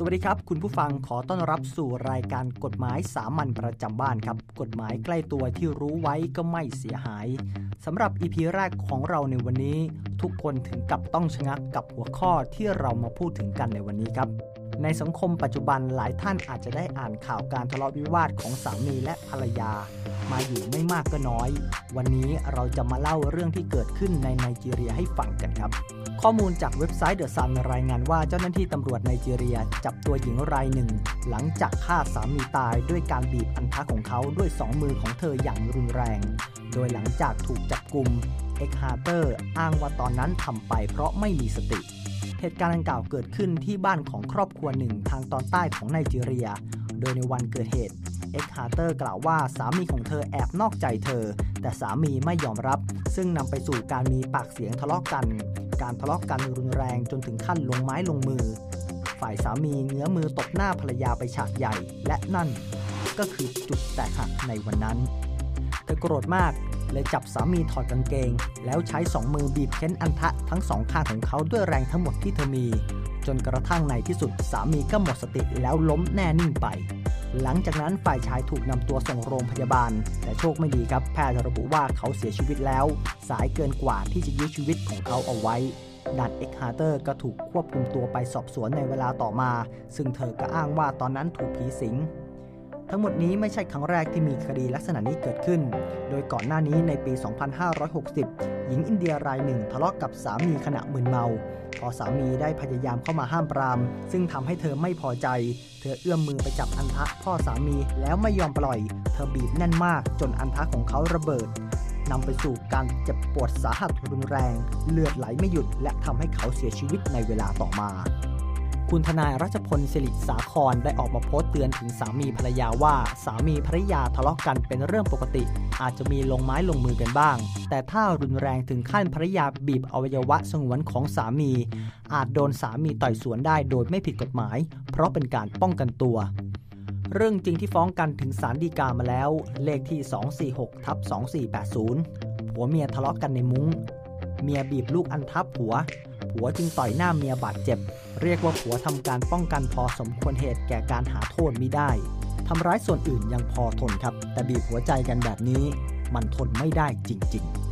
สวัสดีครับ คุณผู้ฟังขอต้อนรับสู่รายการกฎหมายสามัญประจำบ้านครับ กฎหมายใกล้ตัวที่รู้ไว้ก็ไม่เสียหายสำหรับอีพีแรกของเราในวันนี้ ทุกคนถึงกับต้องชะงักกับหัวข้อที่เรามาพูดถึงกันในวันนี้ครับ ในสังคมปัจจุบันหลายท่านอาจจะได้อ่านข่าวการทะเลาะวิวาทของสามีและภรรยา มาอยู่ไม่มากก็น้อย วันนี้เราจะมาเล่าเรื่องที่เกิดขึ้นในไนจีเรียให้ฟังกันครับ ข้อมูลจากเว็บไซต์เดอะซันรายงานว่าเจ้าหน้าที่ตำรวจไนจีเรีย จับตัวหญิงรายหนึ่ง หลังจากฆ่าสามีตายด้วยการบีบอัณฑะของเขาด้วยสองมือของเธออย่างรุนแรง โดยหลังจากถูกจับกลุ่มเอ็กฮาร์เตอร์อ้างว่าตอนนั้นทำไปเพราะไม่มีสติ เหตุการณ์ดังกล่าวเกิดขึ้นที่บ้านของครอบครัวหนึ่งทางตอนใต้ของไนจีเรีย โดยในวันเกิดเหตุเอ็กฮาร์เตอร์กล่าวว่าสามีของเธอแอบนอกใจเธอ แต่สามีไม่ยอมรับ ซึ่งนำไปสู่การมีปากเสียงทะเลาะกัน การทะเลาะกันรุนแรงจนถึงขั้นลงไม้ลงมือ ฝ่ายสามีเงื้อมือตบหน้าภรรยาไปฉากใหญ่ และนั่นก็คือจุดแตกหักในวันนั้นเธอโกรธมากเลยจับสามีถอดกางเกง แล้วใช้สองมือบีบเค้นอันทะทั้งสองข้างของเขาด้วยแรงทั้งหมดที่เธอมี จนกระทั่งในที่สุดสามีก็หมดสติแล้วล้มแน่นิ่งไป หลังจากนั้นฝ่ายชายถูกนำตัวส่งโรงพยาบาล แต่โชคไม่ดีครับแพทย์ระบุว่าเขาเสียชีวิตแล้ว สายเกินกว่าที่จะยื้อชีวิตของเขาเอาไว้ดันเอ็กฮาร์เตอร์ก็ถูกควบคุมตัวไปสอบสวนในเวลาต่อมา ซึ่งเธอก็อ้างว่าตอนนั้นถูกผีสิงทั้งหมดนี้ไม่ใช่ครั้งแรกที่มีคดีลักษณะนี้เกิดขึ้น โดยก่อนหน้านี้ในปี 2560 หญิงอินเดียรายหนึ่งทะเลาะกกับสามีขณะมึนเมา พอสามีได้พยายามเข้ามาห้ามปราม ซึ่งทำให้เธอไม่พอใจ เธอเอื้อมมือไปจับอันทะพ่อสามีแล้วไม่ยอมปล่อย เธอบีบแน่นมากจนอันทะของเขาระเบิดนำไปสู่การเจ็บปวดสาหัสรุนแรง เลือดไหลไม่หยุด และทำให้เขาเสียชีวิตในเวลาต่อมา คุณทนายรัชพลสิริสาครได้ออกมาโพสต์เตือนถึงสามีภรรยาว่า สามีภรรยาทะเลาะกันเป็นเรื่องปกติ อาจจะมีลงไม้ลงมือกันบ้าง แต่ถ้ารุนแรงถึงขั้นภรรยาบีบอวัยวะสงวนของสามี อาจโดนสามีต่อยสวนได้โดยไม่ผิดกฎหมาย เพราะเป็นการป้องกันตัวเรื่องจริงที่ฟ้องกันถึงศาลฎีกามาแล้ว เลขที่ 246ทับ2480 ผัวเมียทะเลาะกันในมุง้ง เมียบีบลูกอันทับผัว ผัวจึงต่อยหน้าเมียบาดเจ็บ เรียกว่าผัวทำการป้องกันพอสมควรเหตุแก่การหาโทษมิได้ทำร้ายส่วนอื่นยังพอทนครับ แต่บีบหัวใจกันแบบนี้ มันทนไม่ได้จริง ๆ